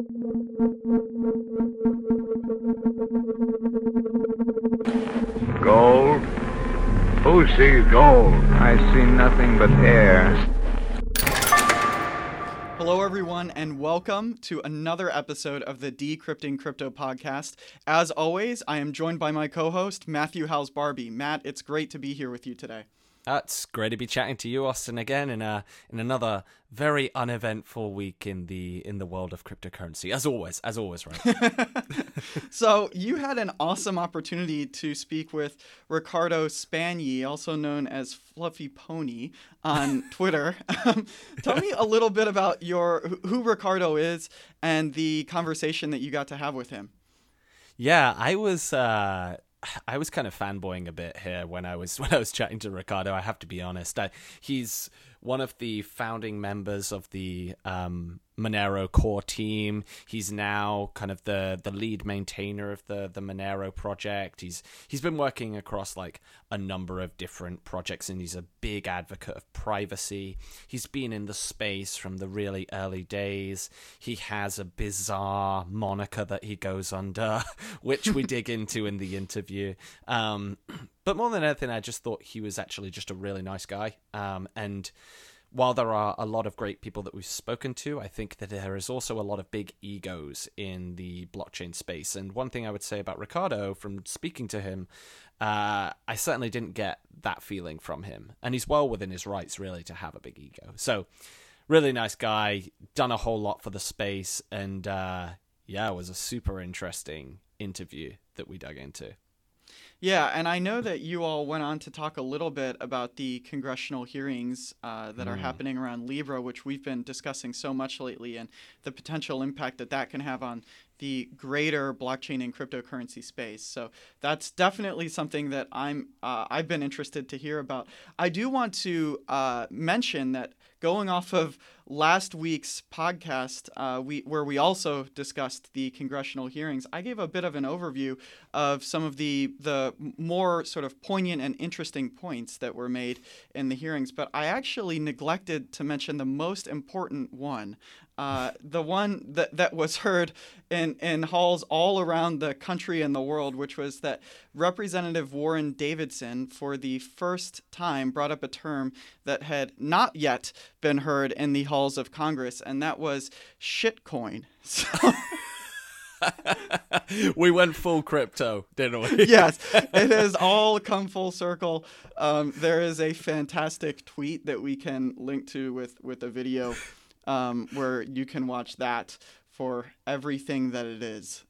Gold? Who sees gold? I see nothing but air. Hello, everyone, and welcome to another episode of the Decrypting Crypto podcast. As always, I am joined by my co host, Matthew Howes Barbie. Matt, it's great to be here with you today. It's great to be chatting to you, Austin, again in a in another very uneventful week in the in the world of cryptocurrency. As always, as always, right? so you had an awesome opportunity to speak with Riccardo Spagni, also known as Fluffy Pony, on Twitter. Um, tell me a little bit about your who Riccardo is and the conversation that you got to have with him. Yeah, I was. Uh I was kind of fanboying a bit here when I was when I was chatting to Riccardo. I have to be honest. I, he's one of the founding members of the um, Monero core team. He's now kind of the the lead maintainer of the the Monero project. He's he's been working across like a number of different projects and he's a big advocate of privacy. He's been in the space from the really early days. He has a bizarre moniker that he goes under, which we dig into in the interview. Um, but more than anything, I just thought he was actually just a really nice guy. Um, and while there are a lot of great people that we've spoken to, I think that there is also a lot of big egos in the blockchain space. And one thing I would say about Riccardo from speaking to him, uh, I certainly didn't get that feeling from him. And he's well within his rights, really, to have a big ego. So, really nice guy, done a whole lot for the space. And uh, yeah, it was a super interesting interview that we dug into. Yeah, and I know that you all went on to talk a little bit about the congressional hearings uh, that mm. are happening around Libra, which we've been discussing so much lately, and the potential impact that that can have on the greater blockchain and cryptocurrency space. So that's definitely something that I'm uh, I've been interested to hear about. I do want to uh, mention that going off of last week's podcast, uh, we where we also discussed the congressional hearings, I gave a bit of an overview of some of the the more sort of poignant and interesting points that were made in the hearings. But I actually neglected to mention the most important one, uh, the one that, that was heard in, in halls all around the country and the world, which was that Representative Warren Davidson, for the first time, brought up a term that had not yet been heard in the halls of Congress, and that was shitcoin. So. we went full crypto, didn't we? yes, it has all come full circle. Um, there is a fantastic tweet that we can link to with with a video um, where you can watch that for everything that it is.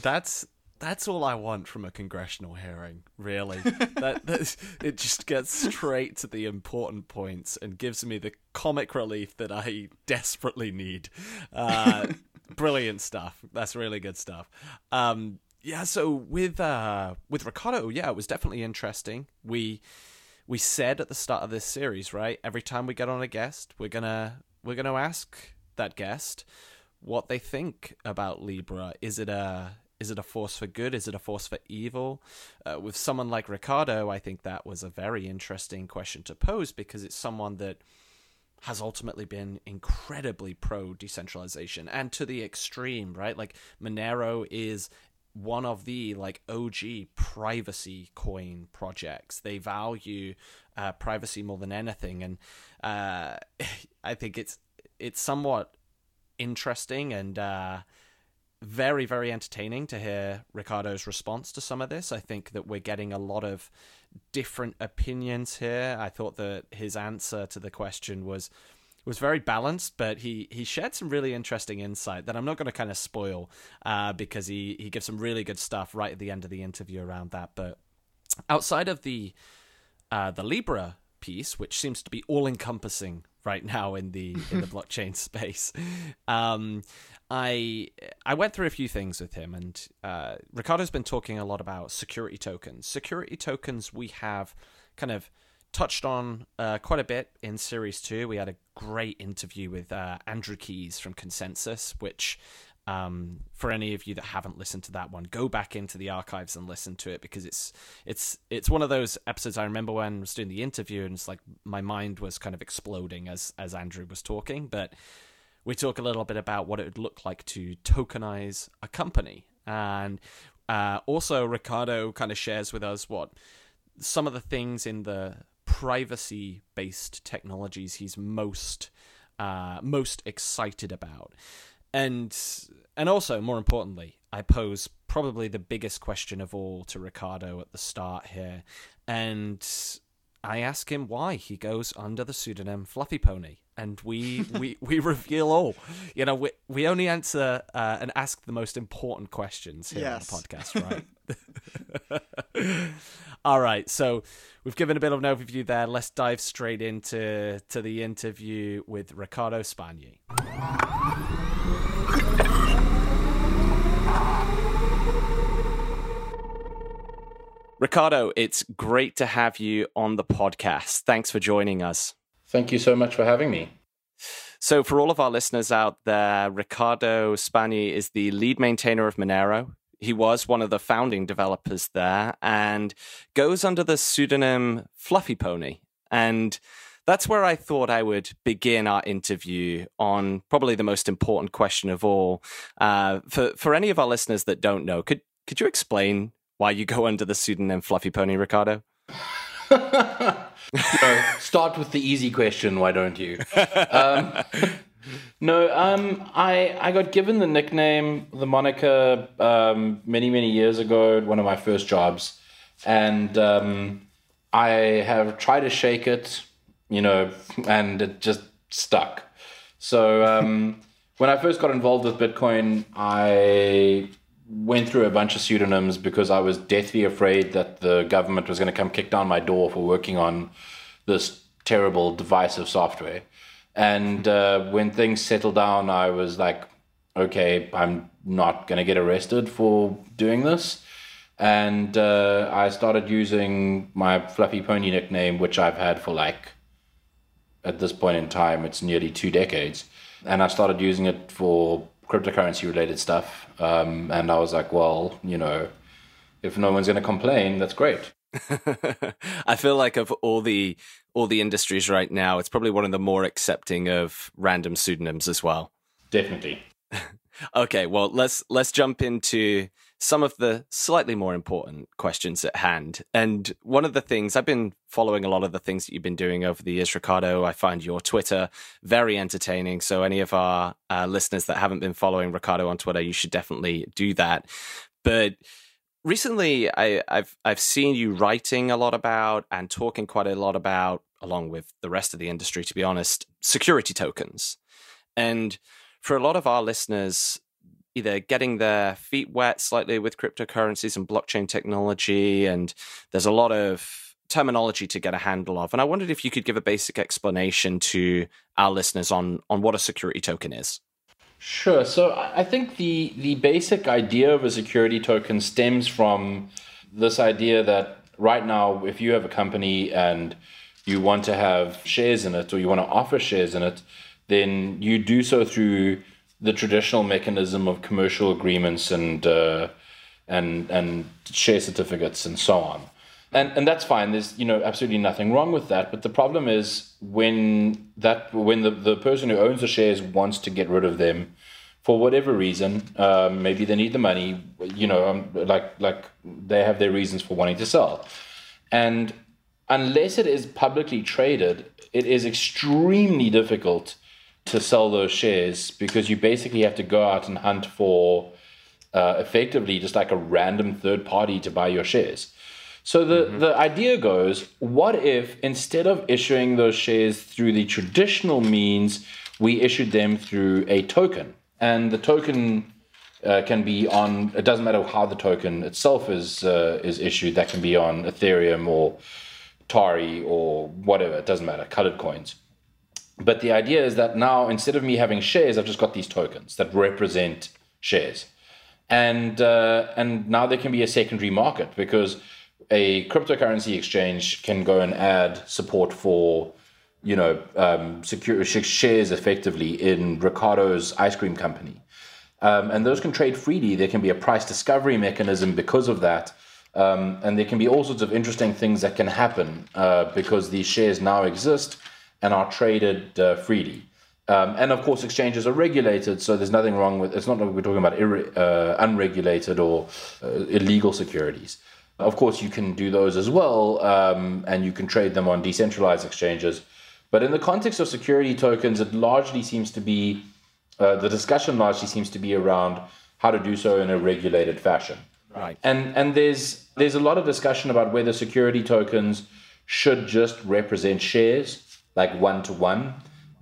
that's that's all I want from a congressional hearing, really. that it just gets straight to the important points and gives me the comic relief that I desperately need. Uh, brilliant stuff. That's really good stuff. Um, yeah, so with uh, with Riccardo, yeah, it was definitely interesting. We we said at the start of this series, right? Every time we get on a guest, we're gonna we're going to ask that guest what they think about Libra. Is it a is it a force for good? Is it a force for evil? Uh, with someone like Riccardo, I think that was a very interesting question to pose because it's someone that has ultimately been incredibly pro decentralization and to the extreme, right? Like Monero is one of the like OG privacy coin projects. They value uh, privacy more than anything, and uh, I think it's it's somewhat interesting and uh, very very entertaining to hear Riccardo's response to some of this. I think that we're getting a lot of different opinions here. I thought that his answer to the question was was very balanced, but he he shared some really interesting insight that I'm not going to kind of spoil uh, because he he gives some really good stuff right at the end of the interview around that. But outside of the uh, the Libra piece, which seems to be all encompassing right now in the in the blockchain space, um, I I went through a few things with him, and uh, Riccardo's been talking a lot about security tokens. Security tokens we have kind of touched on uh, quite a bit in series two. We had a great interview with uh, Andrew Keys from ConsenSys, which um, for any of you that haven't listened to that one, go back into the archives and listen to it because it's it's it's one of those episodes I remember when I was doing the interview and it's like my mind was kind of exploding as as Andrew was talking. But we talk a little bit about what it would look like to tokenize a company. And uh, also, Riccardo kind of shares with us what some of the things in the privacy based technologies he's most uh, most excited about. And and also more importantly, I pose probably the biggest question of all to Riccardo at the start here. And I ask him why he goes under the pseudonym Fluffy Pony, and we we, we reveal all. You know, we we only answer uh, and ask the most important questions here Yes. on the podcast, right? all right, so we've given a bit of an overview there. Let's dive straight into to the interview with Riccardo Spagni. Riccardo, it's great to have you on the podcast. Thanks for joining us. Thank you so much for having me. So, for all of our listeners out there, Riccardo Spagni is the lead maintainer of Monero. He was one of the founding developers there and goes under the pseudonym Fluffy Pony. And that's where I thought I would begin our interview on probably the most important question of all. Uh, for for any of our listeners that don't know, could could you explain why you go under the pseudonym Fluffy Pony, Riccardo? No, start with the easy question, why don't you? Um, no, um, I I got given the nickname, the moniker, um, many many years ago one of my first jobs, and um, I have tried to shake it, you know, and it just stuck. So um, when I first got involved with Bitcoin, I went through a bunch of pseudonyms because I was deathly afraid that the government was going to come kick down my door for working on this terrible divisive software. And uh, when things settled down, I was like, okay, I'm not going to get arrested for doing this. And uh, I started using my Fluffy Pony nickname, which I've had for like, at this point in time, it's nearly two decades. And I started using it for cryptocurrency related stuff. Um, and I was like, well, you know, if no one's going to complain, that's great. I feel like of all the all the industries right now, it's probably one of the more accepting of random pseudonyms as well. Definitely. Okay, well let's let's jump into some of the slightly more important questions at hand. And one of the things I've been following a lot of the things that you've been doing over the years, Riccardo. I find your Twitter very entertaining. So any of our uh, listeners that haven't been following Riccardo on Twitter, you should definitely do that. But recently I, I've I've seen you writing a lot about and talking quite a lot about, along with the rest of the industry, to be honest, security tokens. And for a lot of our listeners, either getting their feet wet slightly with cryptocurrencies and blockchain technology, and there's a lot of terminology to get a handle of. And I wondered if you could give a basic explanation to our listeners on on what a security token is. Sure. So I think the the basic idea of a security token stems from this idea that right now, if you have a company and you want to have shares in it or you want to offer shares in it, then you do so through the traditional mechanism of commercial agreements and uh, and and share certificates and so on. And and that's fine. There's you know absolutely nothing wrong with that. But the problem is when that when the, the person who owns the shares wants to get rid of them for whatever reason, um, maybe they need the money. You know, um, like like they have their reasons for wanting to sell, and unless it is publicly traded, it is extremely difficult to sell those shares because you basically have to go out and hunt for uh, effectively just like a random third party to buy your shares. So the, the idea goes what if instead of issuing those shares through the traditional means, we issued them through a token? And the token uh, can be on, it doesn't matter how the token itself is, uh, is issued, that can be on Ethereum or Tari or whatever, it doesn't matter, colored coins. But the idea is that now instead of me having shares, I've just got these tokens that represent shares, and uh, and now there can be a secondary market because a cryptocurrency exchange can go and add support for you know um, secure sh- shares effectively in Riccardo's ice cream company, um, and those can trade freely. There can be a price discovery mechanism because of that. Um, and there can be all sorts of interesting things that can happen uh, because these shares now exist and are traded uh, freely. Um, and of course, exchanges are regulated, so there's nothing wrong with. It's not like we're talking about irre, uh, unregulated or uh, illegal securities. Of course, you can do those as well, um, and you can trade them on decentralized exchanges. But in the context of security tokens, it largely seems to be uh, the discussion largely seems to be around how to do so in a regulated fashion. Right. And and there's there's a lot of discussion about whether security tokens should just represent shares, like one to one.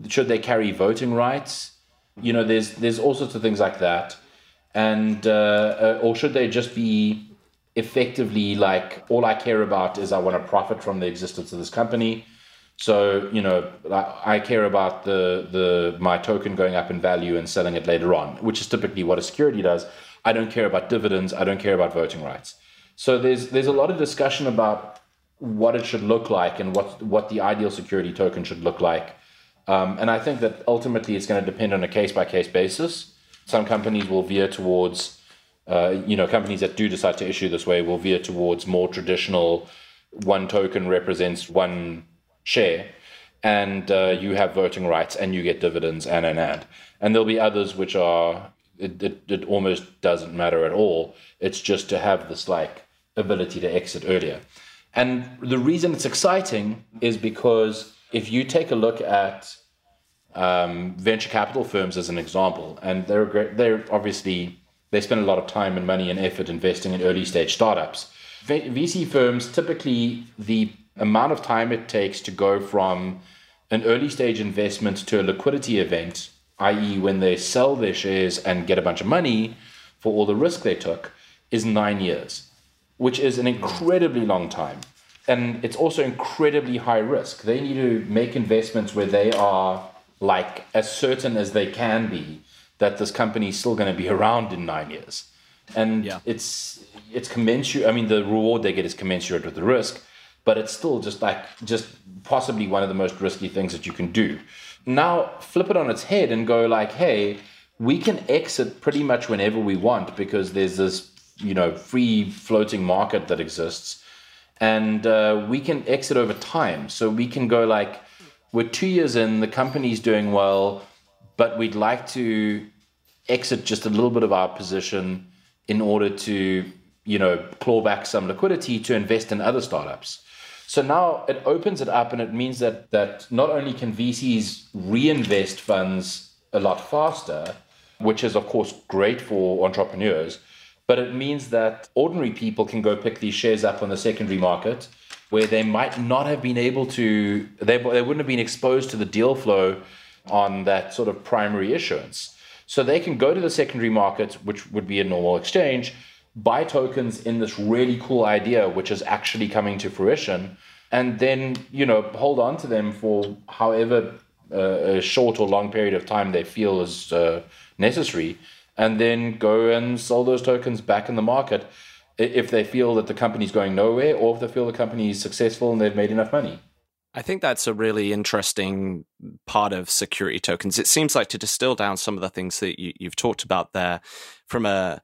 Should they carry voting rights? You know, there's there's all sorts of things like that, and uh, uh, or should they just be effectively like all I care about is I want to profit from the existence of this company. So you know, I, I care about the the my token going up in value and selling it later on, which is typically what a security does. I don't care about dividends. I don't care about voting rights. So there's there's a lot of discussion about what it should look like and what what the ideal security token should look like. Um, and I think that ultimately it's going to depend on a case by case basis. Some companies will veer towards, uh, you know, companies that do decide to issue this way will veer towards more traditional one token represents one share, and uh, you have voting rights and you get dividends and and and. And there'll be others which are it, it, it almost doesn't matter at all. It's just to have this like ability to exit earlier. And the reason it's exciting is because if you take a look at um, venture capital firms as an example, and they're great, they're obviously they spend a lot of time and money and effort investing in early stage startups. VC firms typically the amount of time it takes to go from an early stage investment to a liquidity event i.e., when they sell their shares and get a bunch of money for all the risk they took, is nine years, which is an incredibly long time. And it's also incredibly high risk. They need to make investments where they are like as certain as they can be that this company is still going to be around in nine years. And yeah. it's it's commensurate. I mean, the reward they get is commensurate with the risk, but it's still just like just possibly one of the most risky things that you can do. Now flip it on its head and go like, hey, we can exit pretty much whenever we want because there's this, you know, free floating market that exists, and uh, we can exit over time. So we can go like, we're two years in, the company's doing well, but we'd like to exit just a little bit of our position in order to, you know, claw back some liquidity to invest in other startups. So now it opens it up, and it means that that not only can VCs reinvest funds a lot faster, which is of course great for entrepreneurs, but it means that ordinary people can go pick these shares up on the secondary market where they might not have been able to they, they wouldn't have been exposed to the deal flow on that sort of primary issuance. So they can go to the secondary market which would be a normal exchange buy tokens in this really cool idea, which is actually coming to fruition, and then you know hold on to them for however uh, a short or long period of time they feel is uh, necessary, and then go and sell those tokens back in the market if they feel that the company's going nowhere, or if they feel the company is successful and they've made enough money. I think that's a really interesting part of security tokens. It seems like to distill down some of the things that you, have talked about there from a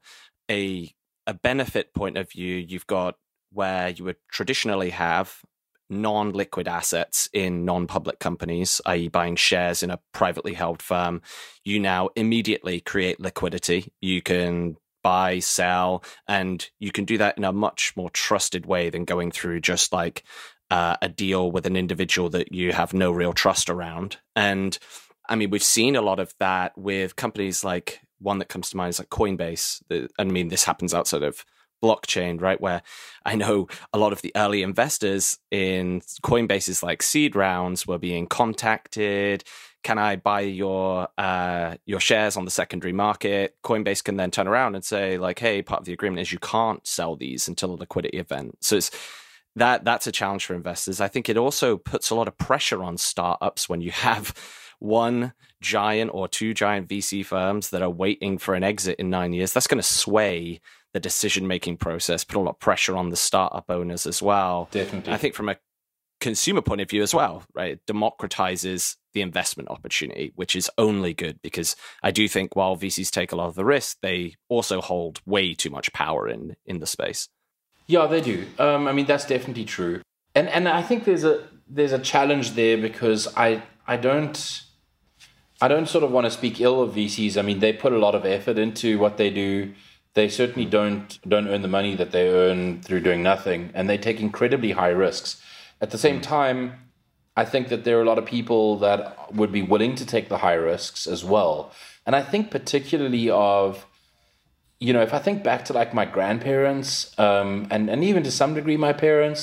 a a benefit point of view, you've got where you would traditionally have non liquid assets in non public companies, i.e., buying shares in a privately held firm. You now immediately create liquidity. You can buy, sell, and you can do that in a much more trusted way than going through just like uh, a deal with an individual that you have no real trust around. And I mean, we've seen a lot of that with companies like one that comes to mind is like Coinbase. I mean, this happens outside of blockchain, right? Where I know a lot of the early investors in Coinbase's like seed rounds were being contacted. Can I buy your uh, your shares on the secondary market? Coinbase can then turn around and say like, "Hey, part of the agreement is you can't sell these until a liquidity event." So it's that that's a challenge for investors. I think it also puts a lot of pressure on startups when you have one giant or two giant VC firms that are waiting for an exit in nine years, that's going to sway the decision making process, put a lot of pressure on the startup owners as well. Definitely. I think from a consumer point of view as well, right? It democratizes the investment opportunity, which is only good because I do think while VCs take a lot of the risk, they also hold way too much power in in the space. Yeah, they do. Um, I mean, that's definitely true, and and I think there's a there's a challenge there because I I don't I don't sort of want to speak ill of VCs. I mean, they put a lot of effort into what they do. They certainly don't don't earn the money that they earn through doing nothing, and they take incredibly high risks. At the same time, I think that there are a lot of people that would be willing to take the high risks as well. And I think particularly of, you know, if I think back to like my grandparents, um, and and even to some degree my parents,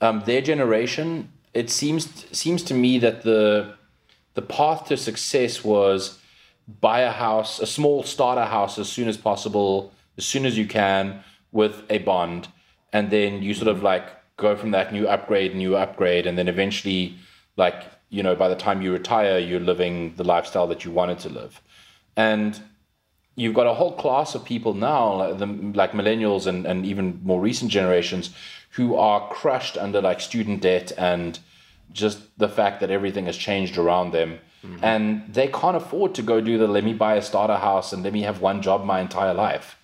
um, their generation, it seems seems to me that the the path to success was buy a house, a small starter house as soon as possible, as soon as you can, with a bond, and then you sort of like go from that new upgrade, new upgrade, and then eventually, like you know, by the time you retire, you're living the lifestyle that you wanted to live, and you've got a whole class of people now, like, the, like millennials and, and even more recent generations, who are crushed under like student debt and just the fact that everything has changed around them. Mm-hmm. And they can't afford to go do the let me buy a starter house and let me have one job my entire life.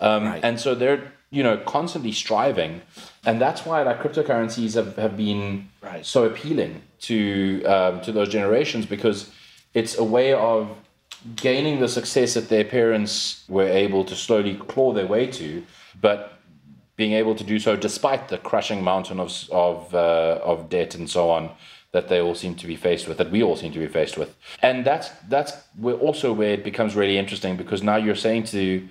Um, right. And so they're, you know, constantly striving. And that's why like cryptocurrencies have, have been right. so appealing to um, to those generations because it's a way of gaining the success that their parents were able to slowly claw their way to, but being able to do so despite the crushing mountain of of uh, of debt and so on that they all seem to be faced with, that we all seem to be faced with, and that's that's where also where it becomes really interesting because now you're saying to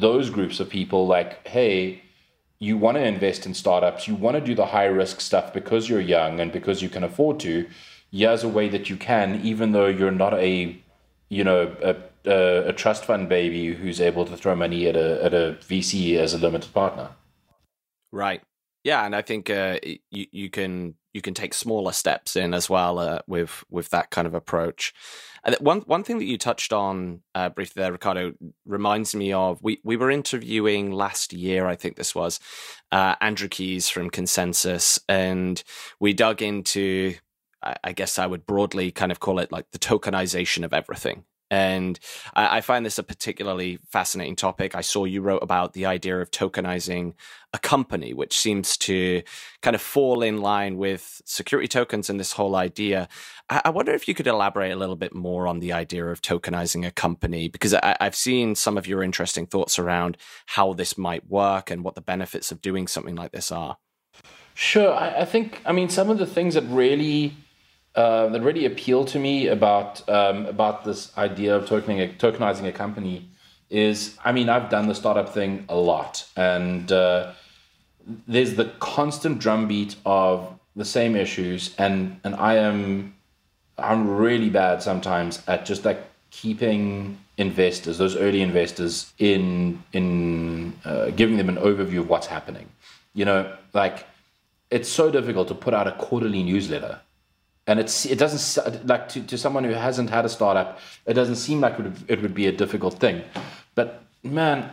those groups of people like, hey, you want to invest in startups, you want to do the high risk stuff because you're young and because you can afford to. Here's a way that you can, even though you're not a, you know, a, a, a trust fund baby who's able to throw money at a at a VC as a limited partner. Right. Yeah, and I think uh, you you can you can take smaller steps in as well uh, with with that kind of approach. And one one thing that you touched on uh, briefly there, Riccardo, reminds me of we we were interviewing last year. I think this was uh, Andrew Keys from ConsenSys, and we dug into. I guess I would broadly kind of call it like the tokenization of everything. And I, I, find this a particularly fascinating topic. I saw you wrote about the idea of tokenizing a company, which seems to kind of fall in line with security tokens and this whole idea. I, I wonder if you could elaborate a little bit more on the idea of tokenizing a company, because I, I've seen some of your interesting thoughts around how this might work and what the benefits of doing something like this are. Sure. I, I think, I mean, some of the things that really uh, that really appeal to me about um, about this idea of tokening tokenizing a company is, I mean, I've done the startup thing a lot, and uh, there's the constant drumbeat of the same issues, and and I am I'm really bad sometimes at just like keeping investors, those early investors, in in uh, giving them an overview of what's happening. You know, like it's so difficult to put out a quarterly newsletter and it's it doesn't like to, to someone who hasn't had a startup it doesn't seem like it would, it would be a difficult thing. But man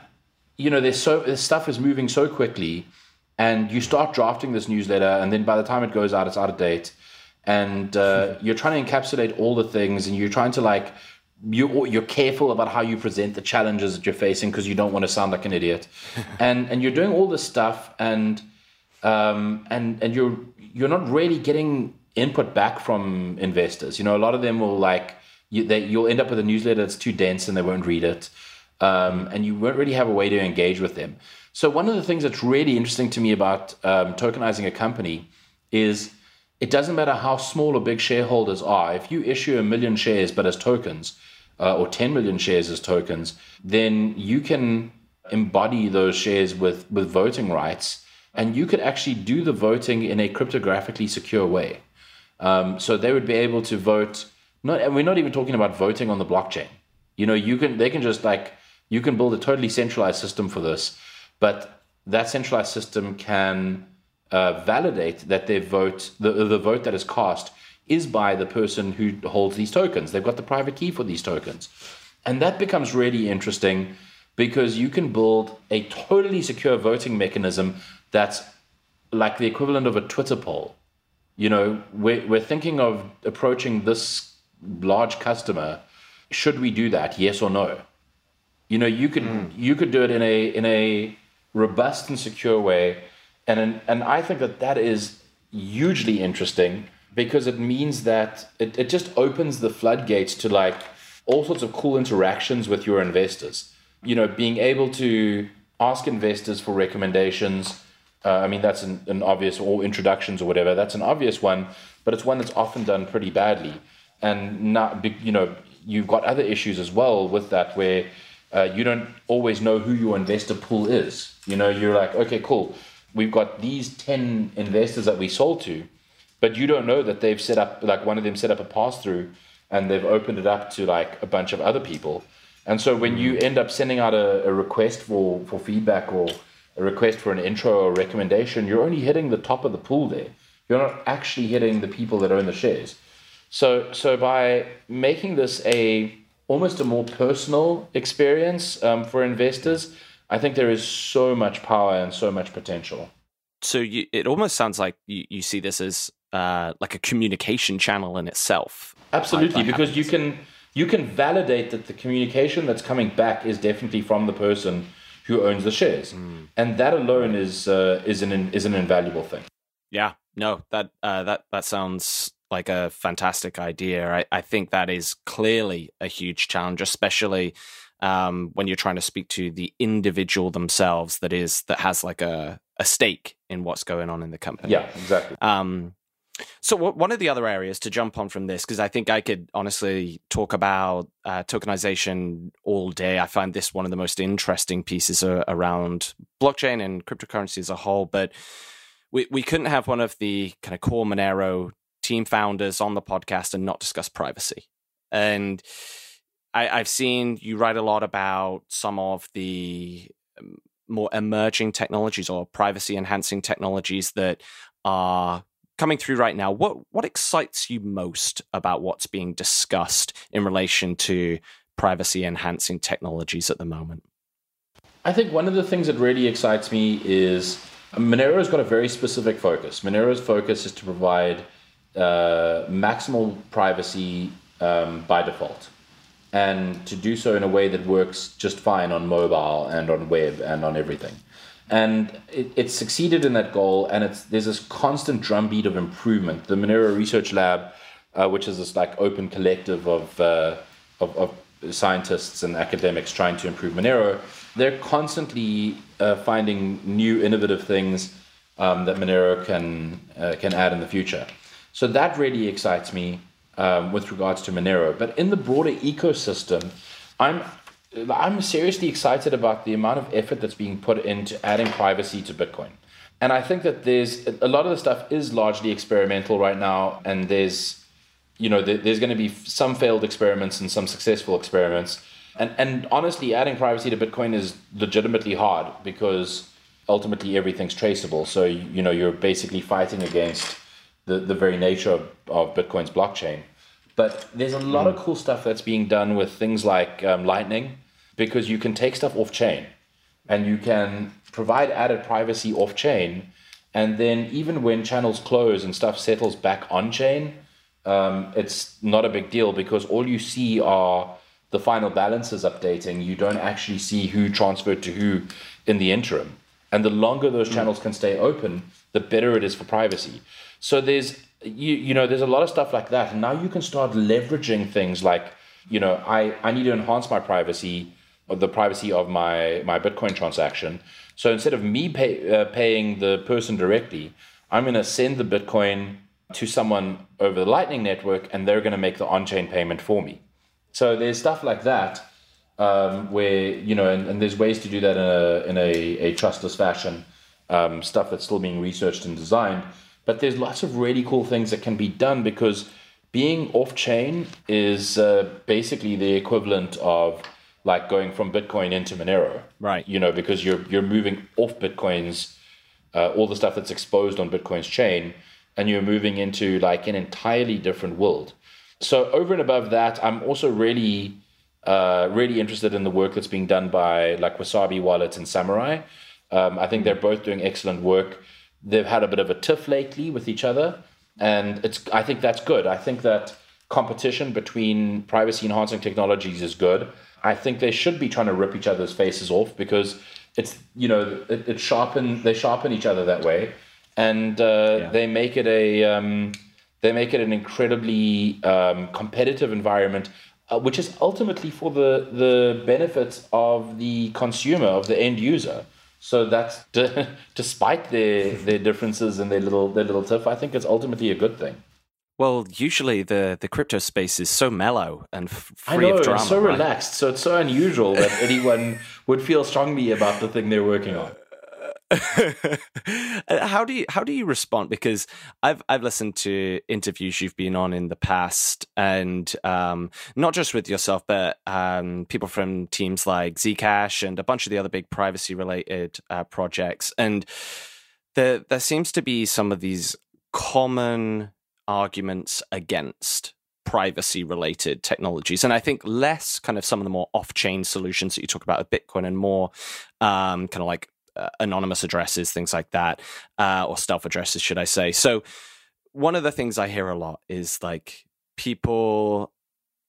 you know there's so this stuff is moving so quickly and you start drafting this newsletter and then by the time it goes out it's out of date. And uh, you're trying to encapsulate all the things and you're trying to like you you're careful about how you present the challenges that you're facing because you don't want to sound like an idiot. And and you're doing all this stuff and um and and you're you're not really getting input back from investors. You know, a lot of them will like you, they, you'll end up with a newsletter that's too dense and they won't read it, um, and you won't really have a way to engage with them. So one of the things that's really interesting to me about um, tokenizing a company is it doesn't matter how small or big shareholders are. If you issue a million shares but as tokens, uh, or 10 million shares as tokens, then you can embody those shares with, with voting rights and you could actually do the voting in a cryptographically secure way. Um, so they would be able to vote. Not, and we're not even talking about voting on the blockchain. You know, you can they can just like you can build a totally centralized system for this, but that centralized system can uh, validate that their vote, the the vote that is cast, is by the person who holds these tokens. They've got the private key for these tokens, and that becomes really interesting because you can build a totally secure voting mechanism that's like the equivalent of a Twitter poll you know, we're, we're thinking of approaching this large customer. Should we do that? Yes or no? You know, you could mm. you could do it in a in a robust and secure way, and and I think that that is hugely interesting because it means that it, it just opens the floodgates to like all sorts of cool interactions with your investors. You know, being able to ask investors for recommendations. Uh, I mean, that's an, an obvious, or introductions or whatever. That's an obvious one, but it's one that's often done pretty badly. And not, you know, you've got other issues as well with that where uh, you don't always know who your investor pool is. You know, you're like, okay, cool. We've got these 10 investors that we sold to, but you don't know that they've set up, like one of them set up a pass through and they've opened it up to like a bunch of other people. And so when you end up sending out a, a request for, for feedback or a request for an intro or recommendation, you're only hitting the top of the pool there. You're not actually hitting the people that own the shares. So, so by making this a almost a more personal experience um, for investors, I think there is so much power and so much potential. So you, it almost sounds like you, you see this as uh, like a communication channel in itself. Absolutely, because you can you can validate that the communication that's coming back is definitely from the person who owns the shares, mm. and that alone is uh, is an is an invaluable thing. Yeah, no, that uh, that that sounds like a fantastic idea. I, I think that is clearly a huge challenge, especially um, when you're trying to speak to the individual themselves that is that has like a, a stake in what's going on in the company. Yeah, exactly. Um, so one of the other areas to jump on from this, because I think I could honestly talk about uh, tokenization all day. I find this one of the most interesting pieces uh, around blockchain and cryptocurrency as a whole. But we, we couldn't have one of the kind of core Monero team founders on the podcast and not discuss privacy. And I, I've seen you write a lot about some of the um, more emerging technologies or privacy enhancing technologies that are coming through right now, what what excites you most about what's being discussed in relation to privacy enhancing technologies at the moment? I think one of the things that really excites me is Monero's got a very specific focus. Monero's focus is to provide uh, maximal privacy um, by default, and to do so in a way that works just fine on mobile and on web and on everything and it, it succeeded in that goal and it's there's this constant drumbeat of improvement. The monero research lab uh, which is this like open collective of, uh, of, of scientists and academics trying to improve monero they're constantly uh, finding new innovative things um, that monero can uh, can add in the future. So that really excites me um, with regards to monero but in the broader ecosystem i'm I'm seriously excited about the amount of effort that's being put into adding privacy to Bitcoin. And I think that there's a lot of the stuff is largely experimental right now, and there's, you know, there's going to be some failed experiments and some successful experiments. And and honestly, adding privacy to Bitcoin is legitimately hard because ultimately everything's traceable. So you know you're basically fighting against the the very nature of, of Bitcoin's blockchain. But there's a lot mm. of cool stuff that's being done with things like um, Lightning because you can take stuff off chain and you can provide added privacy off chain. And then even when channels close and stuff settles back on chain, um, it's not a big deal because all you see are the final balances updating. You don't actually see who transferred to who in the interim. And the longer those mm. channels can stay open, the better it is for privacy. So there's you you know there's a lot of stuff like that. And now you can start leveraging things like you know i i need to enhance my privacy or the privacy of my my bitcoin transaction. So instead of me pay, uh, paying the person directly i'm going to send the bitcoin to someone over the lightning network and they're going to make the on-chain payment for me. So there's stuff like that um, where you know and, and, there's ways to do that in a in a, a trustless fashion um, stuff that's still being researched and designed but there's lots of really cool things that can be done because being off chain is uh, basically the equivalent of like going from Bitcoin into Monero. Right. You know, because you're you're moving off Bitcoin's uh, all the stuff that's exposed on Bitcoin's chain, and you're moving into like an entirely different world. So over and above that, I'm also really uh, really interested in the work that's being done by like Wasabi Wallet and Samurai. Um, I think they're both doing excellent work they've had a bit of a tiff lately with each other, and it's I think that's good. I think that competition between privacy enhancing technologies is good. I think they should be trying to rip each other's faces off because it's you know it, it sharpen they sharpen each other that way, and uh, yeah. they make it a um, They make it an incredibly um, competitive environment, uh, which is ultimately for the the benefit of the consumer, of the end user. So that's despite their their differences and their little their little tiff, I think it's ultimately a good thing. Well, usually the, the crypto space is so mellow and f- free I know, of drama. it's so right? relaxed. So it's so unusual that anyone would feel strongly about the thing they're working on. how do you how do you respond? Because I've I've listened to interviews you've been on in the past, and um, not just with yourself, but um, people from teams like Zcash and a bunch of the other big privacy related uh, projects, and there there seems to be some of these common arguments against privacy related technologies and i think less kind of some of the more off-chain solutions that you talk about with bitcoin and more um, kind of like anonymous addresses things like that uh, or stealth addresses should i say. So one of the things i hear a lot is like people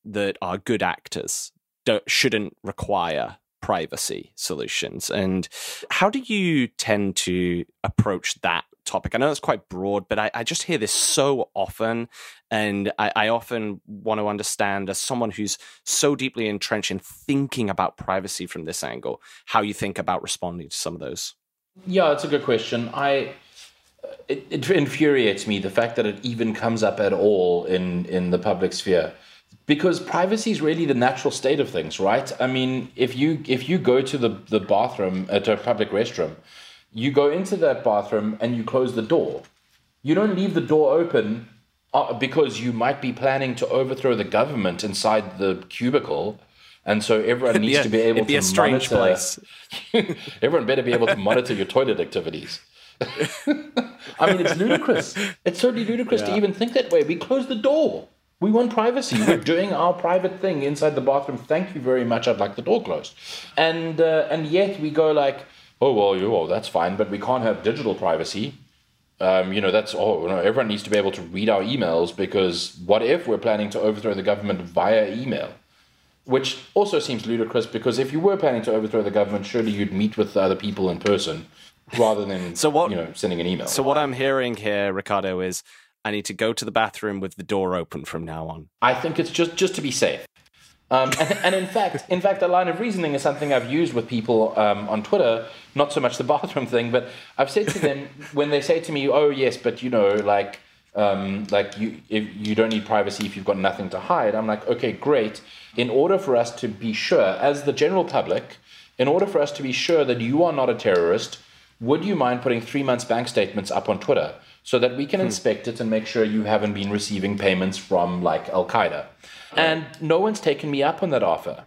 that are good actors don't, shouldn't require privacy solutions. And how do you tend to approach that topic. I know it's quite broad, but I, I just hear this so often. And I, I, often want to understand, as someone who's so deeply entrenched in thinking about privacy from this angle, how you think about responding to some of those. Yeah, it's a good question. I it, it infuriates me the fact that it even comes up at all in in the public sphere because privacy is really the natural state of things right i mean if you if you go to the the bathroom at a public restroom you go into that bathroom and you close the door. You don't leave the door open uh, because you might be planning to overthrow the government inside the cubicle. And so everyone needs a, to be able be to a strange monitor. Place. everyone better be able to monitor your toilet activities. I mean, it's ludicrous. It's totally ludicrous yeah. to even think that way. We close the door. We want privacy. We're doing our private thing inside the bathroom. Thank you very much. I'd like the door closed. And uh, and yet we go like, oh well, you well that's fine, but we can't have digital privacy. Um, you know, that's oh, know, everyone needs to be able to read our emails because what if we're planning to overthrow the government via email? Which also seems ludicrous because if you were planning to overthrow the government, surely you'd meet with other people in person rather than so what, you know sending an email. So what I'm hearing here, Riccardo, is I need to go to the bathroom with the door open from now on. I think it's just just to be safe. Um, and, and, in fact, in fact, a line of reasoning is something I've used with people um, on Twitter. Not so much the bathroom thing, but I've said to them when they say to me, "Oh yes, but you know, like, um, like you, if you don't need privacy if you've got nothing to hide." I'm like, "Okay, great. In order for us to be sure, as the general public, in order for us to be sure that you are not a terrorist, would you mind putting three months bank statements up on Twitter so that we can hmm. inspect it and make sure you haven't been receiving payments from like Al Qaeda?" And no one's taken me up on that offer.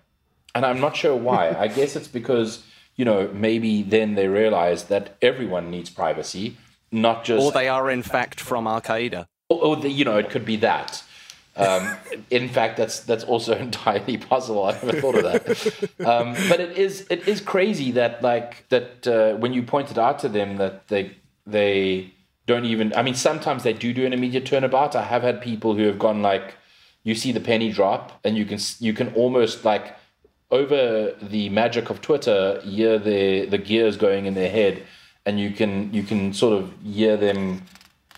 And I'm not sure why. I guess it's because, you know, maybe then they realize that everyone needs privacy, not just. Or they are, in fact, from Al Qaeda. Or, or the, you know, it could be that. Um, in fact, that's that's also entirely possible. I never thought of that. Um, but it is it is crazy that like that uh, when you pointed out to them that they they don't even. I mean, sometimes they do do an immediate turnabout. I have had people who have gone like, you see the penny drop and you can you can almost like over the magic of Twitter hear the the gears going in their head and you can you can sort of hear them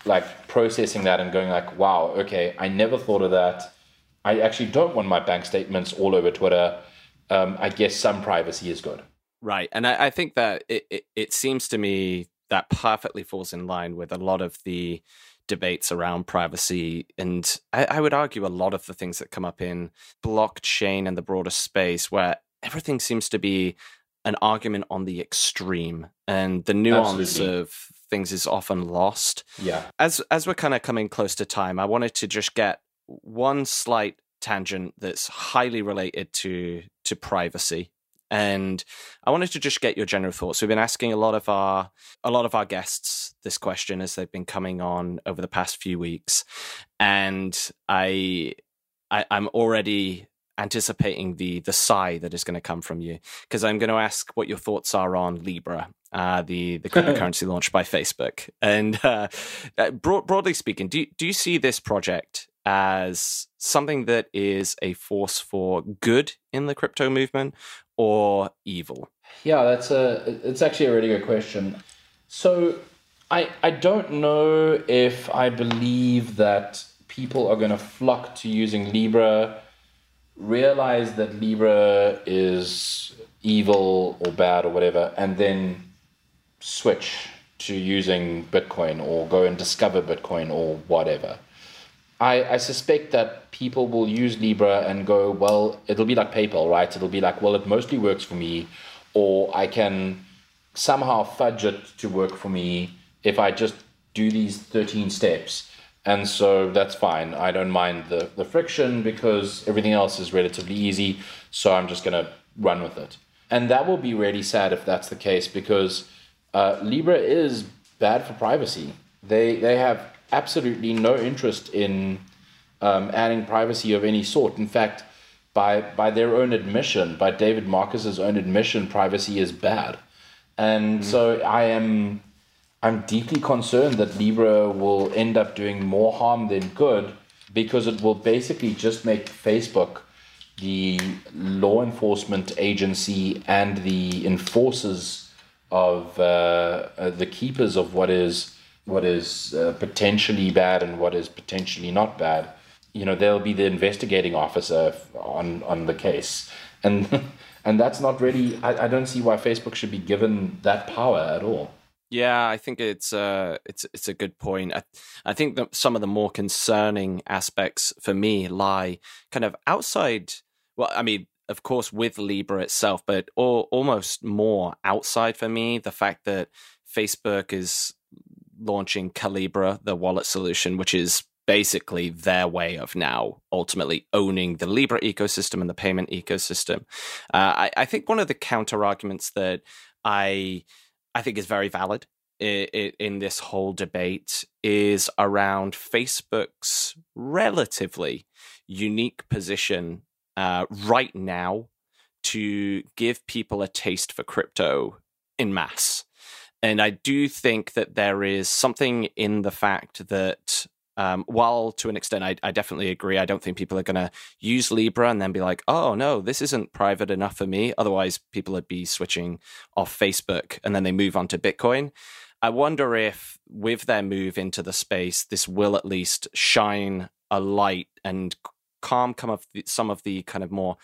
like processing that and going like wow okay I never thought of that I actually don't want my bank statements all over Twitter um, I guess some privacy is good right and I, I think that it, it, it seems to me that perfectly falls in line with a lot of the debates around privacy. And I, I, would argue a lot of the things that come up in blockchain and the broader space, where everything seems to be an argument on the extreme and the nuance Absolutely. of things is often lost. Yeah. As as we're kind of coming close to time, I wanted to just get one slight tangent that's highly related to to privacy and I wanted to just get your general thoughts. We've been asking a lot of our a lot of our guests this question as they've been coming on over the past few weeks, and I, I I'm already anticipating the the sigh that is going to come from you because I'm going to ask what your thoughts are on Libra, uh, the the cryptocurrency launched by Facebook, and uh, uh, broad, broadly speaking, do do you see this project as something that is a force for good in the crypto movement or evil? Yeah, that's a it's actually a really good question. So I I don't know if I believe that people are going to flock to using Libra, realize that Libra is evil or bad or whatever, and then switch to using Bitcoin or go and discover Bitcoin or whatever. I, I suspect that people will use Libra and go, well, it'll be like PayPal, right? It'll be like, well, it mostly works for me, or I can somehow fudge it to work for me if I just do these 13 steps. And so that's fine. I don't mind the, the friction because everything else is relatively easy. So I'm just going to run with it. And that will be really sad if that's the case because uh, Libra is bad for privacy. They, they have absolutely no interest in um, adding privacy of any sort. In fact, by, by their own admission, by David Marcus's own admission, privacy is bad. And mm. so I am I'm deeply concerned that Libra will end up doing more harm than good because it will basically just make Facebook the law enforcement agency and the enforcers of uh, uh, the keepers of what is what is uh, potentially bad and what is potentially not bad. You know, they'll be the investigating officer on on the case, and and that's not really. I, I don't see why Facebook should be given that power at all. Yeah, I think it's uh, it's it's a good point. I, I think that some of the more concerning aspects for me lie kind of outside. Well, I mean, of course, with Libra itself, but or, almost more outside for me. The fact that Facebook is launching Calibra, the wallet solution, which is basically their way of now ultimately owning the Libra ecosystem and the payment ecosystem. Uh, I, I think one of the counter arguments that I I think is very valid in, in this whole debate is around Facebook's relatively unique position uh, right now to give people a taste for crypto in mass. And I do think that there is something in the fact that um, while to an extent, I, I, definitely agree. I don't think people are going to use Libra and then be like, oh, no, this isn't private enough for me. Otherwise, people would be switching off Facebook and then they move on to Bitcoin. I wonder if, with their move into the space, this will at least shine a light and calm some of the, some of the kind of more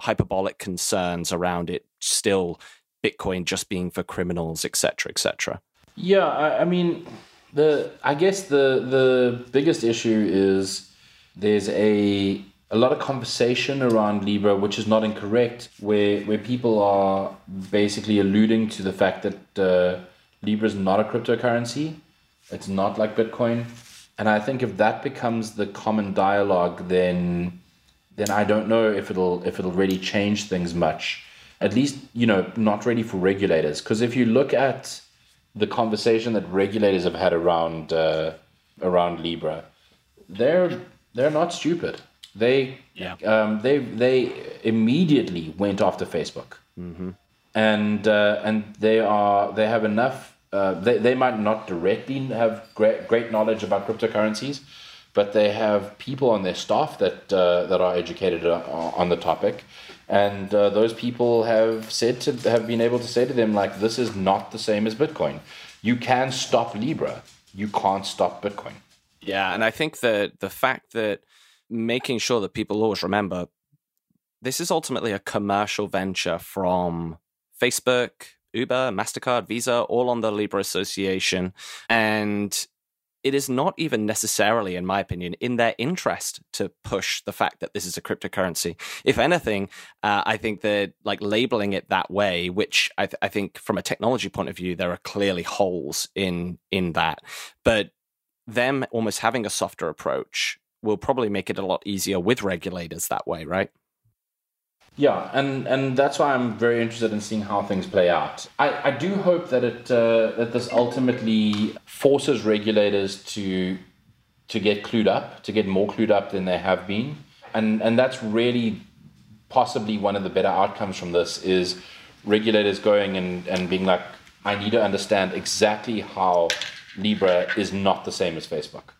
hyperbolic concerns around it still Bitcoin just being for criminals, etc., etc. Yeah, I, I mean, the I guess the the biggest issue is there's a a lot of conversation around Libra, which is not incorrect, where where people are basically alluding to the fact that uh, Libra is not a cryptocurrency. It's not like Bitcoin, and I think if that becomes the common dialogue, then then I don't know if it'll if it'll really change things much. At least you know not really for regulators, because if you look at the conversation that regulators have had around uh, around Libra, they're they're not stupid. They yeah. um, they they immediately went after Facebook, mm-hmm. and uh, and they are they have enough. Uh, they they might not directly have great great knowledge about cryptocurrencies, but they have people on their staff that uh, that are educated uh, on the topic, and uh, those people have said to have been able to say to them like this is not the same as bitcoin. You can stop libra. You can't stop bitcoin. Yeah and i think that the fact that making sure that people always remember this is ultimately a commercial venture from facebook uber mastercard visa all on the libra association. And it is not even necessarily, in my opinion, in their interest to push the fact that this is a cryptocurrency. If anything, uh, I think that like labeling it that way, which I, th- I think from a technology point of view, there are clearly holes in in that, but them almost having a softer approach will probably make it a lot easier with regulators that way, right? Yeah, and, and that's why I'm very interested in seeing how things play out. I, I do hope that it uh, that this ultimately forces regulators to to get clued up, to get more clued up than they have been, and and that's really possibly one of the better outcomes from this is regulators going and, and being like, I need to understand exactly how Libra is not the same as Facebook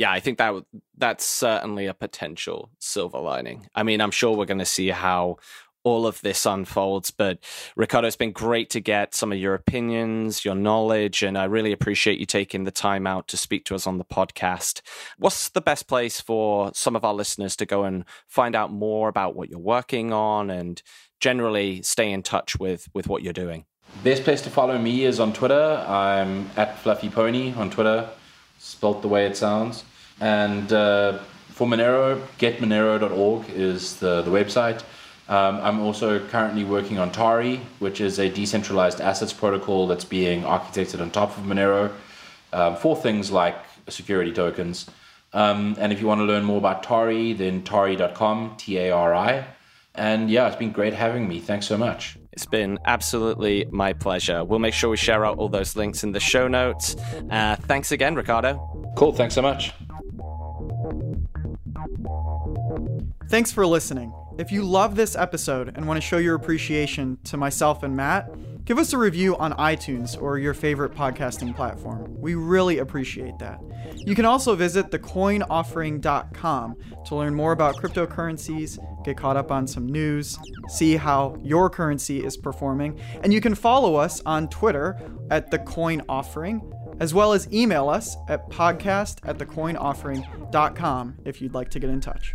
yeah, I think that that's certainly a potential silver lining. I mean, I'm sure we're going to see how all of this unfolds. But Riccardo, it's been great to get some of your opinions, your knowledge, and I really appreciate you taking the time out to speak to us on the podcast. What's the best place for some of our listeners to go and find out more about what you're working on and generally stay in touch with with what you're doing? Best place to follow me is on Twitter. I'm at Fluffy Pony on Twitter, spelt the way it sounds. And uh, for Monero, getmonero.org is the, the website. Um, I'm also currently working on Tari, which is a decentralized assets protocol that's being architected on top of Monero um, for things like security tokens. Um, and if you want to learn more about Tari, then tari.com, T A R I. And yeah, it's been great having me. Thanks so much. It's been absolutely my pleasure. We'll make sure we share out all those links in the show notes. Uh, thanks again, Riccardo. Cool. Thanks so much. Thanks for listening. If you love this episode and want to show your appreciation to myself and Matt, give us a review on iTunes or your favorite podcasting platform. We really appreciate that. You can also visit thecoinoffering.com to learn more about cryptocurrencies, get caught up on some news, see how your currency is performing, and you can follow us on Twitter at thecoinoffering, as well as email us at podcast at thecoinoffering.com if you'd like to get in touch.